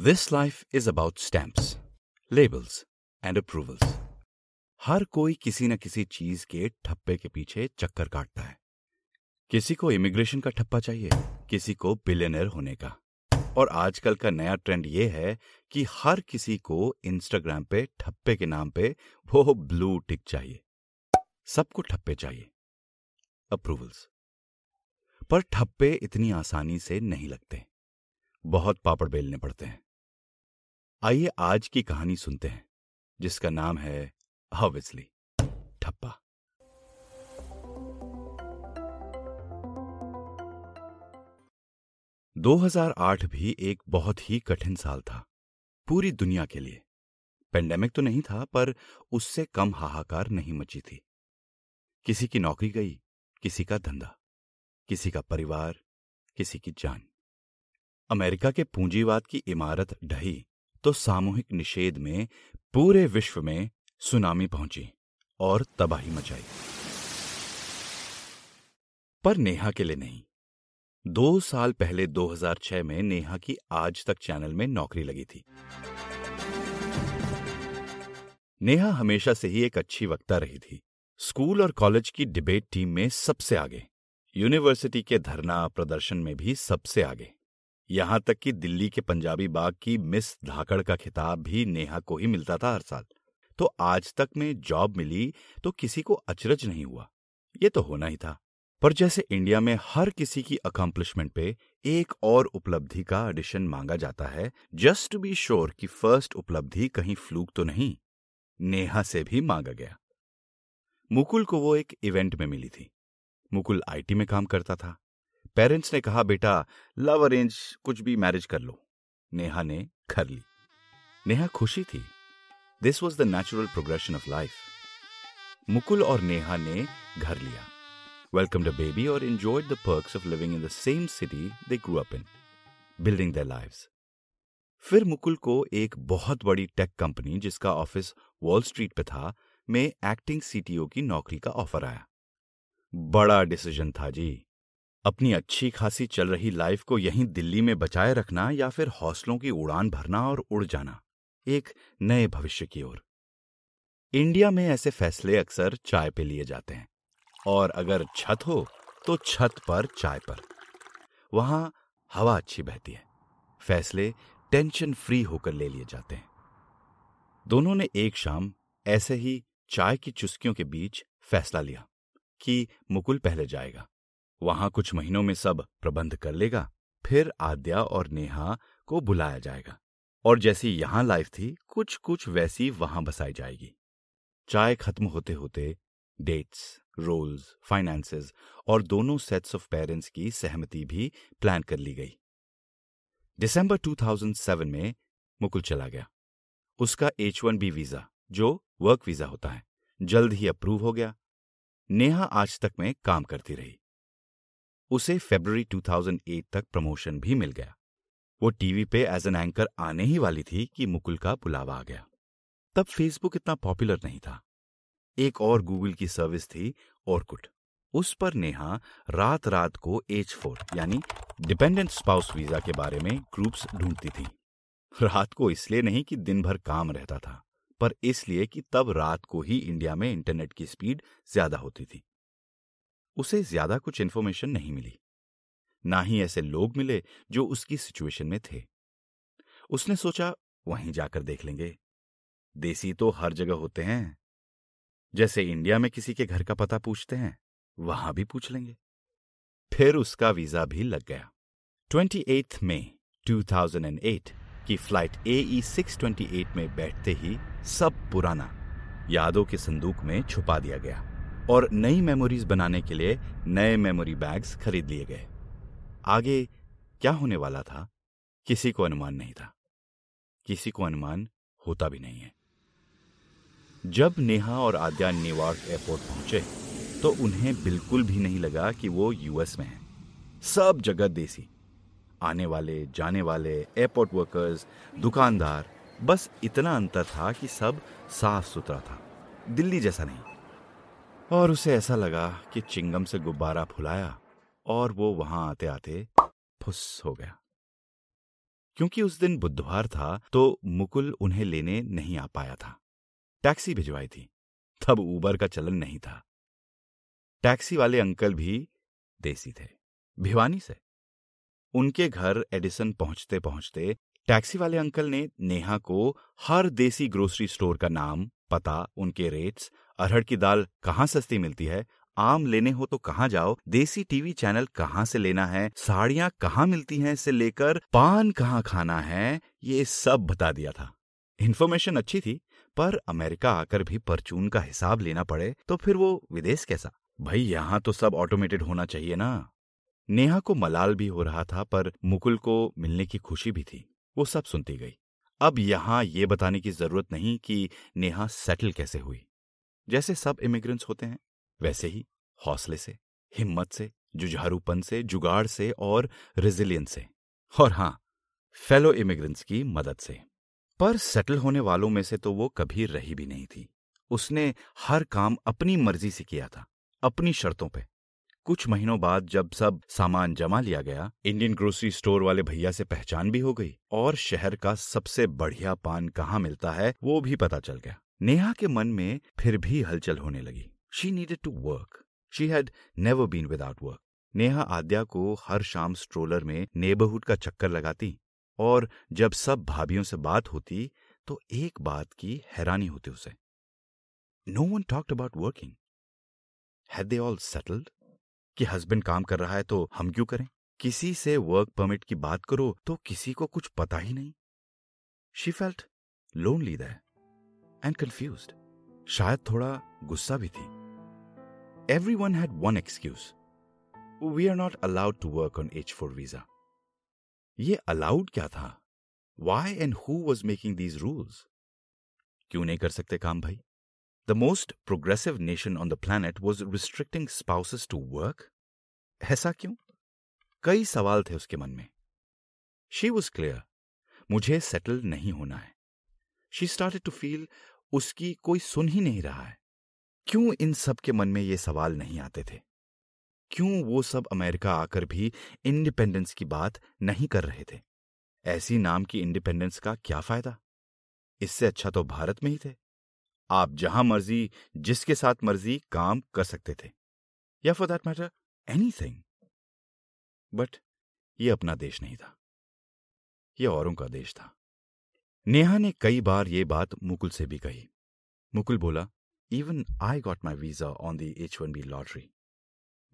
This life is about stamps, labels and approvals. हर कोई किसी न किसी चीज़ के ठप्पे के पीछे चक्कर काटता है। किसी को इमिग्रेशन का ठप्पा चाहिए किसी को बिलियनर होने का। और आजकल का नया ट्रेंड ये है कि हर किसी को इंस्टाग्राम पे ठप्पे के नाम पे वो ब्लू टिक चाहिए। सबको ठप्पे चाहिए। अप्रूवल्स पर ठप्पे इतनी आसानी से नहीं लगते। बहुत पापड़ बेलने पड़ते हैं। आइए आज की कहानी सुनते हैं, जिसका नाम है ऑब्वियसली ठप्पा। दो हज़ार आठ भी एक बहुत ही कठिन साल था, पूरी दुनिया के लिए। पेंडेमिक तो नहीं था, पर उससे कम हाहाकार नहीं मची थी। किसी की नौकरी गई, किसी का धंधा, किसी का परिवार, किसी की जान। अमेरिका के पूंजीवाद की इमारत ढही तो सामूहिक निषेध में पूरे विश्व में सुनामी पहुँची और तबाही मचाई। पर नेहा के लिए नहीं। दो साल पहले 2006 में नेहा की आज तक चैनल में नौकरी लगी थी। नेहा हमेशा से ही एक अच्छी वक्ता रही थी। स्कूल और कॉलेज की डिबेट टीम में सबसे आगे। यूनिवर्सिटी के धरना प्रदर्शन में भी सबसे आगे। यहाँ तक कि दिल्ली के पंजाबी बाग की मिस धाकड़ का खिताब भी नेहा को ही मिलता था हर साल। तो आज तक में जॉब मिली तो किसी को अचरज नहीं हुआ। ये तो होना ही था। पर जैसे इंडिया में हर किसी की अकम्पलिशमेंट पे एक और उपलब्धि का एडिशन मांगा जाता है जस्ट टू बी श्योर कि फ़र्स्ट उपलब्धि कहीं फ्लूक तो नहीं, नेहा से भी मांगा गया। मुकुल को वो एक इवेंट में मिली थी। मुकुल आईटी में काम करता था। पेरेंट्स ने कहा, बेटा, लव अरेंज कुछ भी मैरिज कर लो। नेहा ने कर ली। नेहा खुशी थी। This was the natural progression of life Mukul और नेहा ने घर लिया। वेलकम द बेबी और enjoyed the perks of living in the same city they grew up in building their lives फिर मुकुल को एक बहुत बड़ी टेक कंपनी जिसका ऑफ़िस वॉल स्ट्रीट पे था, में एक्टिंग सीटीओ की नौकरी का ऑफ़र आया। बड़ा डिसीज़न था जी। अपनी अच्छी खासी चल रही लाइफ को यहीं दिल्ली में बचाए रखना या फिर हौसलों की उड़ान भरना और उड़ जाना, एक नए भविष्य की ओर। इंडिया में ऐसे फैसले अक्सर चाय पे लिए जाते हैं, और अगर छत हो तो छत पर चाय पर। वहाँ हवा अच्छी बहती है, फैसले टेंशन फ्री होकर ले लिए जाते हैं। दोनों ने एक शाम ऐसे ही चाय की चुस्कियों के बीच फैसला लिया कि मुकुल पहले जाएगा। वहाँ कुछ महीनों में सब प्रबंध कर लेगा, फिर आद्या और नेहा को बुलाया जाएगा। और जैसी यहाँ लाइफ थी कुछ कुछ वैसी वहाँ बसाई जाएगी। चाय खत्म होते होते डेट्स, रोल्स, फाइनेंसेस और दोनों सेट्स ऑफ़ पेरेंट्स की सहमति भी प्लान कर ली गई। दिसंबर 2007 में मुकुल चला गया। उसका एच वन बी वीज़ा, जो वर्क वीज़ा होता है, जल्द ही अप्रूव हो गया। नेहा आज तक में काम करती रही। उसे फेब्रवरी 2008 तक प्रमोशन भी मिल गया। वो टीवी पे एज एन एंकर आने ही वाली थी कि मुकुल का बुलावा आ गया। तब फेसबुक इतना पॉपुलर नहीं था। एक और गूगल की सर्विस थी ऑर्कुट उस पर नेहा रात रात को एच फोर यानी डिपेंडेंट स्पाउस वीज़ा के बारे में ग्रुप्स ढूंढती थी। रात को इसलिए नहीं कि दिन भर काम रहता था, पर इसलिए कि तब रात को ही इंडिया में इंटरनेट की स्पीड ज़्यादा होती थी। उसे ज़्यादा कुछ इन्फॉर्मेशन नहीं मिली। ना ही ऐसे लोग मिले जो उसकी सिचुएशन में थे। उसने सोचा, वहीं जाकर देख लेंगे। देसी तो हर जगह होते हैं। जैसे इंडिया में किसी के घर का पता पूछते हैं, वहाँ भी पूछ लेंगे। फिर उसका वीज़ा भी लग गया। 28 मई 2008 की फ़्लाइट ए ई सिक्स में बैठते ही सब पुराना यादों के संदूक में छुपा दिया गया। और नई मेमोरीज बनाने के लिए नए मेमोरी बैग्स खरीद लिए गए। आगे क्या होने वाला था? किसी को अनुमान नहीं था। किसी को अनुमान होता भी नहीं है। जब नेहा और आद्या न्यूयॉर्क एयरपोर्ट पहुँचे तो उन्हें बिल्कुल भी नहीं लगा कि वो यूएस में हैं। सब जगह देसी। आने वाले, जाने वाले एयरपोर्ट वर्कर्स दुकानदार, बस इतना अंतर था कि सब साफ़ सुथरा था। दिल्ली जैसा नहीं। और उसे ऐसा लगा कि चिंगम से गुब्बारा फुलाया और वो वहाँ आते आते फुस हो गया। क्योंकि उस दिन बुधवार था तो मुकुल उन्हें लेने नहीं आ पाया था। टैक्सी भिजवाई थी। तब ऊबर का चलन नहीं था। टैक्सी वाले अंकल भी देसी थे। भिवानी से। उनके घर एडिसन पहुँचते पहुँचते टैक्सी वाले अंकल ने नेहा को हर देसी ग्रोसरी स्टोर का नाम, पता, उनके रेट्स अरहर की दाल कहाँ सस्ती मिलती है? आम लेने हो तो कहाँ जाओ? देसी टीवी चैनल कहाँ से लेना है? साड़ियाँ कहाँ मिलती हैं से लेकर? पान कहाँ खाना है? ये सब बता दिया था। इन्फॉर्मेशन अच्छी थी, पर अमेरिका आकर भी परचून का हिसाब लेना पड़े तो फिर वो विदेश कैसा? भाई, यहाँ तो सब ऑटोमेटेड होना चाहिए ना। नेहा को मलाल भी हो रहा था, पर मुकुल को मिलने की खुशी भी थी। वो सब सुनती गई। अब यहाँ ये बताने की ज़रूरत नहीं कि नेहा सेटल कैसे हुई। जैसे सब इमिग्रेंट्स होते हैं, वैसे ही हौसले से, हिम्मत से, जुझारूपन से, जुगाड़ से और रेजिलियंस से। और हाँ फेलो इमिग्रेंट्स की मदद से। पर सेटल होने वालों में से तो वो कभी रही भी नहीं थी। उसने हर काम अपनी मर्ज़ी से किया था, अपनी शर्तों पे। कुछ महीनों बाद जब सब सामान जमा लिया गया इंडियन ग्रोसरी स्टोर वाले भैया से पहचान भी हो गई और शहर का सबसे बढ़िया पान कहाँ मिलता है, वो भी पता चल गया। नेहा के मन में फिर भी हलचल होने लगी। She needed to work she had never been without work Neha Aadya को हर शाम स्ट्रोलर में नेबरहुड का चक्कर लगाती और जब सब भाभियों से बात होती तो एक बात की हैरानी होती उसे। No one talked about working had they all settled कि हस्बैंड काम कर रहा है तो हम क्यों करें? किसी से वर्क परमिट की बात करो तो किसी को कुछ पता ही नहीं। She felt lonely that and confused शायद थोड़ा गुस्सा भी थी। Every one had one excuse we are not allowed to work on H four visa ये अलाउड क्या था? Why and who was making these rules क्यों नहीं कर सकते काम भाई? The most progressive nation on the planet was restricting spouses to work? ऐसा क्यों? कई सवाल थे उसके मन में। शी वॉज़ क्लियर मुझे सेटल नहीं होना है। शी स्टार्टेड टू फील उसकी कोई सुन ही नहीं रहा है। क्यों इन सब के मन में ये सवाल नहीं आते थे? क्यों वो सब अमेरिका आकर भी इंडिपेंडेंस की बात नहीं कर रहे थे? ऐसी नाम की इंडिपेंडेंस का क्या फ़ायदा? इससे अच्छा तो भारत में ही थे। आप जहाँ मर्ज़ी, जिसके साथ मर्ज़ी काम कर सकते थे। या for that matter anything but ये अपना देश नहीं था। ये औरों का देश था। नेहा ने कई बार ये बात मुकुल से भी कही। मुकुल बोला even I got my visa on the H one B lottery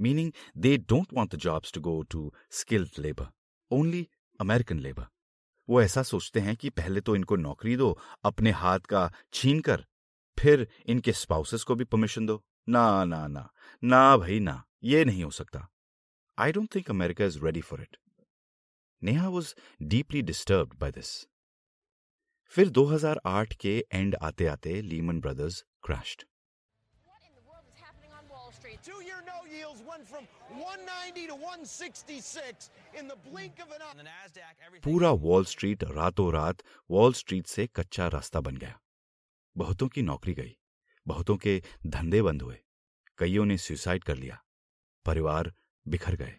meaning they don't want the jobs to go to skilled labour only American labour वो ऐसा सोचते हैं कि पहले तो इनको नौकरी दो, अपने हाथ का छीन कर, फिर इनके स्पाउसेस को भी परमिशन दो। ना ना ना ना भाई, ना, ये नहीं हो सकता। I don't think America is ready for it Neha was deeply disturb by this फिर 2008 के एंड आते आते Lehman Brothers crashed Two-year no yields went from 190 to 166 in the blink of an eye. पूरा वॉल स्ट्रीट रातों रात wall street से कच्चा रास्ता बन गया। बहुतों की नौकरी गई। बहुतों के धंधे बंद हुए। कईयों ने सुसाइड कर लिया। परिवार बिखर गए।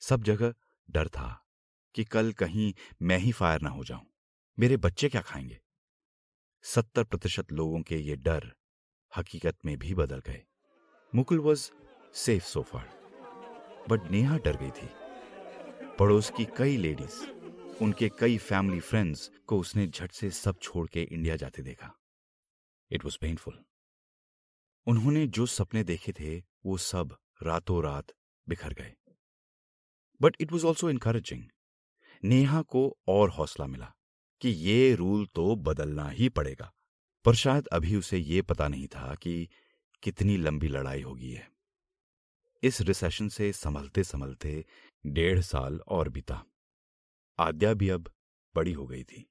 सब जगह डर था कि कल कहीं मैं ही फायर ना हो जाऊँ। मेरे बच्चे क्या खाएँगे? सत्तर प्रतिशत लोगों के ये डर हकीकत में भी बदल गए। Mukul was safe so far but Neha डर गई थी। पड़ोस की कई लेडीज़ उनके कई फैमिली फ्रेंड्स को उसने झट से सब छोड़ के इंडिया जाते देखा। इट वॉज़ पेनफुल उन्होंने जो सपने देखे थे, वो सब रातों रात बिखर गए। But it was also encouraging Neha को और हौसला मिला। कि ये रूल तो बदलना ही पड़ेगा। पर शायद अभी उसे ये पता नहीं था कि कितनी लंबी लड़ाई होगी है इस रिसेशन से संभलते संभलते डेढ़ साल और बीता। आद्या भी अब बड़ी हो गई थी।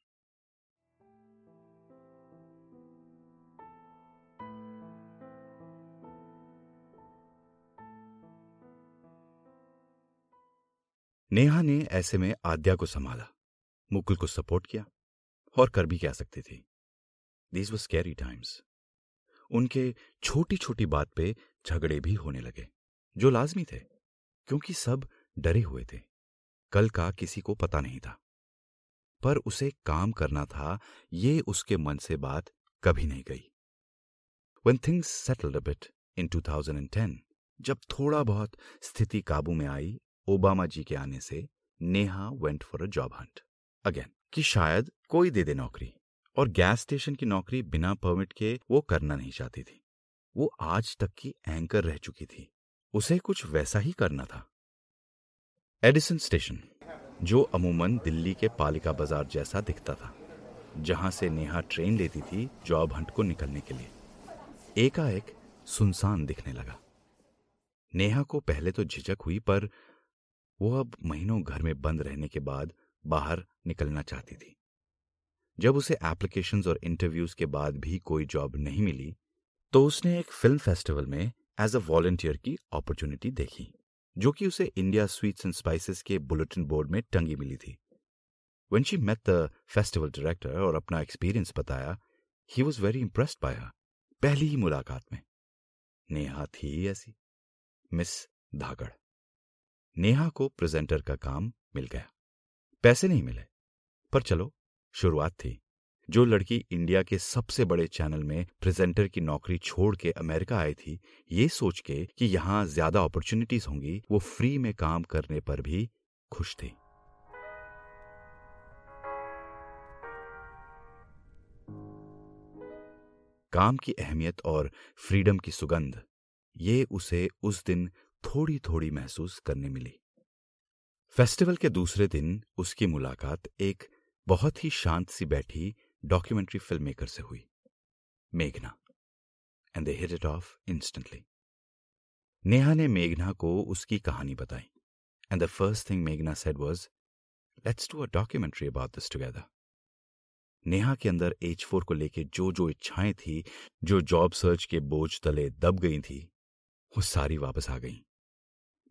नेहा ने ऐसे में आद्या को संभाला। मुकुल को सपोर्ट किया। और कर भी क्या सकती थी। दीज वो स्कैरी टाइम्स उनके छोटी छोटी बात पे झगड़े भी होने लगे जो लाजमी थे क्योंकि सब डरे हुए थे। कल का किसी को पता नहीं था। पर उसे काम करना था ये उसके मन से बात कभी नहीं गई। Things settled a bit in 2010, जब थोड़ा बहुत स्थिति काबू में आई ओबामा जी के आने से Neha went for a job hunt again कि शायद कोई दे दे नौकरी। और गैस स्टेशन की नौकरी बिना परमिट के वो करना नहीं चाहती थी। वो आज तक की एंकर रह चुकी थी। उसे कुछ वैसा ही करना था। एडिसन स्टेशन जो अमूमन दिल्ली के पालिका बाज़ार जैसा दिखता था, जहाँ से नेहा ट्रेन लेती थी जॉब हंट को निकलने के लिए। एकाएक सुनसान दिखने लगा। नेहा को पहले तो झिझक हुई, पर वो अब महीनों घर में बंद रहने के बाद बाहर निकलना चाहती थी। जब उसे एप्लीकेशंस और इंटरव्यूज़ के बाद भी कोई जॉब नहीं मिली तो उसने एक फ़िल्म फेस्टिवल में एज अ वॉलंटियर की अपॉर्चुनिटी देखी, जो कि उसे इंडिया स्वीट्स एंड स्पाइसेस के बुलेटिन बोर्ड में टंगी मिली थी। When she met the festival director और अपना एक्सपीरियंस बताया he was very impressed by her पहली ही मुलाकात में। नेहा थी ऐसी मिस धागड़। नेहा को प्रेजेंटर का काम मिल गया। पैसे नहीं मिले। पर चलो, शुरुआत थी। जो लड़की इंडिया के सबसे बड़े चैनल में प्रेजेंटर की नौकरी छोड़ के अमेरिका आई थी, ये सोच के कि यहाँ ज़्यादा अपॉर्चुनिटीज़ होंगी, वो फ्री में काम करने पर भी खुश थी। काम की अहमियत और फ्रीडम की सुगंध, ये उसे उस दिन थोड़ी थोड़ी महसूस करने मिली। फेस्टिवल के दूसरे दिन उसकी मुलाकात एक बहुत ही शांत सी बैठी डॉक्यूमेंट्री फ़िल्म मेकर से हुई, मेघना and they hit it of instantly Neha ने मेघना को उसकी कहानी बताई एंड द फ़र्स्ट थिंग मेघना said was let's do a documentary about this together Neha के अंदर एच फोर को लेके जो जो इच्छाएँ थी, जो जॉब सर्च के बोझ तले दब गई थी, वो सारी वापस आ गईं।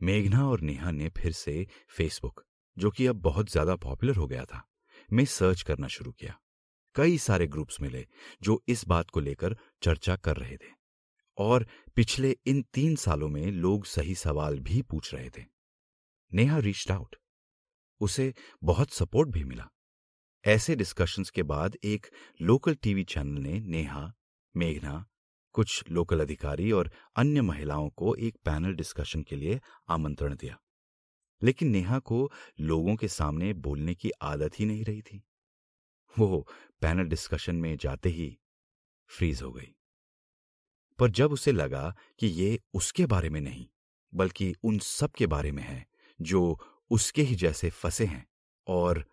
मेघना और नेहा ने फिर से फेसबुक जो कि अब बहुत ज़्यादा पॉपुलर हो गया था, में सर्च करना शुरू किया। कई सारे ग्रुप्स मिले, जो इस बात को लेकर चर्चा कर रहे थे। और पिछले इन तीन सालों में लोग सही सवाल भी पूछ रहे थे। नेहा रीच्ड आउट उसे बहुत सपोर्ट भी मिला। ऐसे डिस्कशंस के बाद एक लोकल टीवी चैनल ने नेहा, मेघना कुछ लोकल अधिकारी और अन्य महिलाओं को एक पैनल डिस्कशन के लिए आमंत्रण दिया। लेकिन नेहा को लोगों के सामने बोलने की आदत ही नहीं रही थी। वो पैनल डिस्कशन में जाते ही फ्रीज हो गई। पर जब उसे लगा कि ये उसके बारे में नहीं, बल्कि उन सब के बारे में है, जो उसके ही जैसे फंसे हैं और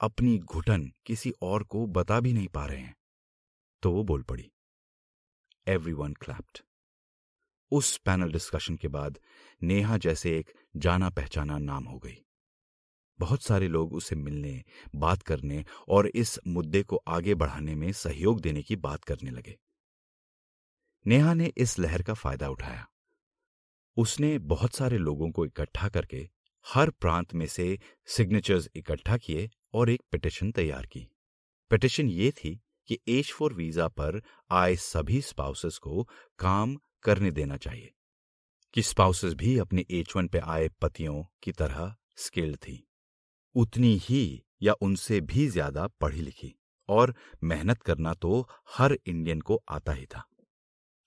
अपनी घुटन किसी और को बता भी नहीं पा रहे हैं तो वो बोल पड़ी। एवरी वन क्लैप्ड उस पैनल डिस्कशन के बाद नेहा जैसे एक जाना पहचाना नाम हो गई। बहुत सारे लोग उसे मिलने, बात करने और इस मुद्दे को आगे बढ़ाने में सहयोग देने की बात करने लगे। नेहा ने इस लहर का फ़ायदा उठाया। उसने बहुत सारे लोगों को इकट्ठा करके हर प्रांत में से सिग्नेचर्स इकट्ठा किए और एक पिटिशन तैयार की। पिटिशन ये थी कि एच फोर वीज़ा पर आए सभी स्पाउसेस को काम करने देना चाहिए। कि स्पाउसेस भी अपने एच वन पे आए पतियों की तरह स्किल्ड थी। उतनी ही या उनसे भी ज़्यादा पढ़ी लिखी और मेहनत करना तो हर इंडियन को आता ही था।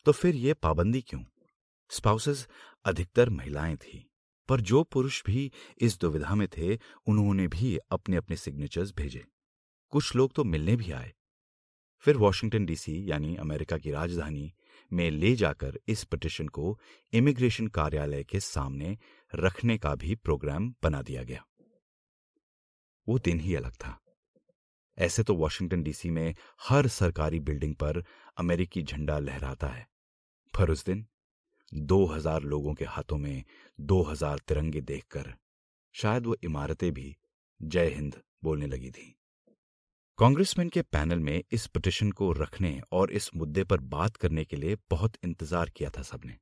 तो फिर ये पाबंदी क्यों? स्पाउसेस अधिकतर महिलाएँ थी, पर जो पुरुष भी इस दुविधा में थे, उन्होंने भी अपने अपने सिग्नेचर्स भेजे। कुछ लोग तो मिलने भी आए फिर वॉशिंगटन डीसी यानी अमेरिका की राजधानी में ले जाकर इस पिटिशन को इमिग्रेशन कार्यालय के सामने रखने का भी प्रोग्राम बना दिया गया। वो दिन ही अलग था। ऐसे तो वॉशिंगटन डीसी में हर सरकारी बिल्डिंग पर अमेरिकी झंडा लहराता है। पर उस दिन दो हज़ार लोगों के हाथों में दो हज़ार तिरंगे देखकर शायद वो इमारतें भी जय हिंद बोलने लगी थी। कांग्रेसमैन के पैनल में इस पिटिशन को रखने और इस मुद्दे पर बात करने के लिए बहुत इंतज़ार किया था सबने।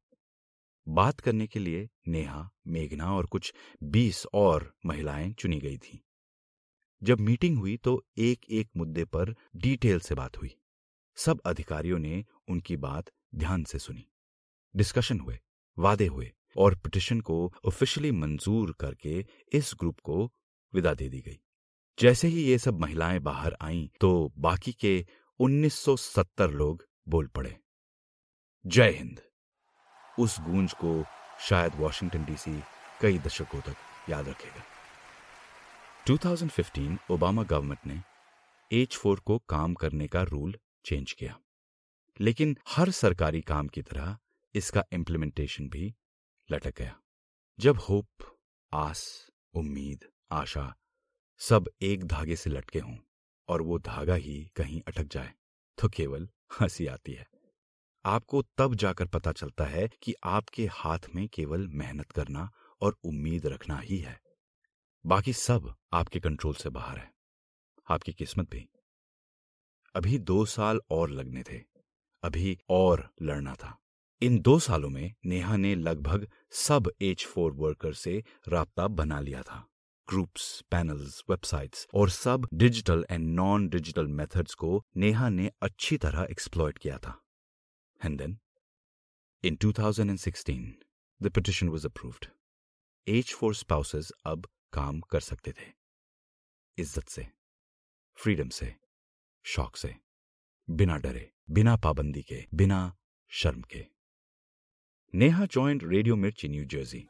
बात करने के लिए नेहा, मेघना और कुछ बीस और महिलाएँ चुनी गई थी। जब मीटिंग हुई तो एक एक मुद्दे पर डिटेल से बात हुई। सब अधिकारियों ने उनकी बात ध्यान से सुनी। डिस्कशन हुए, वादे हुए और पिटिशन को ऑफिशियली मंजूर करके इस ग्रुप को विदा दे दी गई। जैसे ही ये सब महिलाएँ बाहर आईं तो बाकी के 1970 लोग बोल पड़े, जय हिंद। उस गूंज को शायद वॉशिंगटन डीसी कई दशकों तक याद रखेगा। 2015 ओबामा गवर्नमेंट ने एच फोर को काम करने का रूल चेंज किया, लेकिन हर सरकारी काम की तरह इसका इम्प्लीमेंटेशन भी लटक गया। जब होप, आस, उम्मीद, आशा सब एक धागे से लटके हों और वो धागा ही कहीं अटक जाए तो केवल हँसी आती है। आपको तब जाकर पता चलता है कि आपके हाथ में केवल मेहनत करना और उम्मीद रखना ही है। बाकी सब आपके कंट्रोल से बाहर है। आपकी किस्मत भी। अभी दो साल और लगने थे। अभी और लड़ना था। इन दो सालों में नेहा ने लगभग सब एच फोर वर्कर से राबता बना लिया था। ग्रुप्स पैनल्स वेबसाइट्स और सब digital and non digital methods को नेहा ने अच्छी तरह एक्सप्लॉयट किया था। And then in 2016 the petition was approved H four spouses अब काम कर सकते थे। इज़्ज़त से फ्रीडम से, शौक से, बिना डरे, बिना पाबंदी के, बिना शर्म के। Neha joined Radio Mirchi New Jersey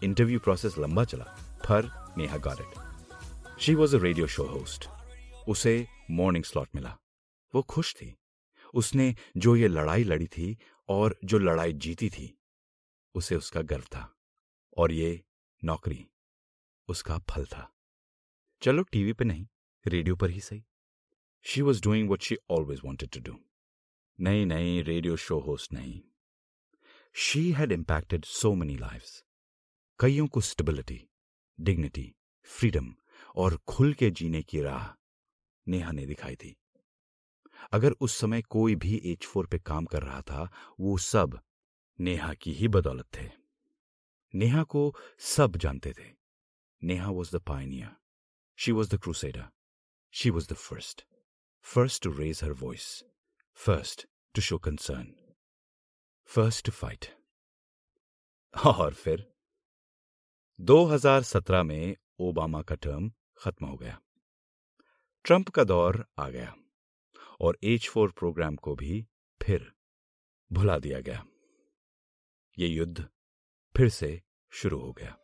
interview process लंबा चला, पर Neha got she was a radio show host उसे मॉर्निंग स्लॉट मिला। वो खुश थी। उसने जो ये लड़ाई लड़ी थी और जो लड़ाई जीती थी, उसे उसका गर्व था और ये नौकरी उसका फल था। चलो टीवी पे नहीं, रेडियो पर ही सही। She was doing what she always wanted to do नहीं नहीं रेडियो शो होस्ट नहीं। She had impacted so many lives कईयों को स्टेबिलिटी डिग्निटी फ्रीडम और खुल के जीने की राह नेहा ने दिखाई थी अगर उस समय कोई भी एच फोर पे काम कर रहा था, वो सब नेहा की ही बदौलत थे। नेहा को सब जानते थे। Neha was the pioneer she was the crusader she was the first first to raise her voice first to show concern first to fight और फिर? 2017 में ओबामा का टर्म खत्म हो गया। ट्रंप का दौर आ गया और एच फोर प्रोग्राम को भी फिर भुला दिया गया। ये युद्ध फिर से शुरू हो गया।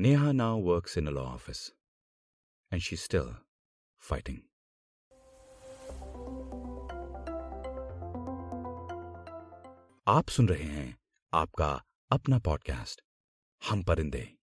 Neha now works in a law office, and she's still fighting. आप सुन रहे हैं आपका अपना पॉडकास्ट हम परिंदे।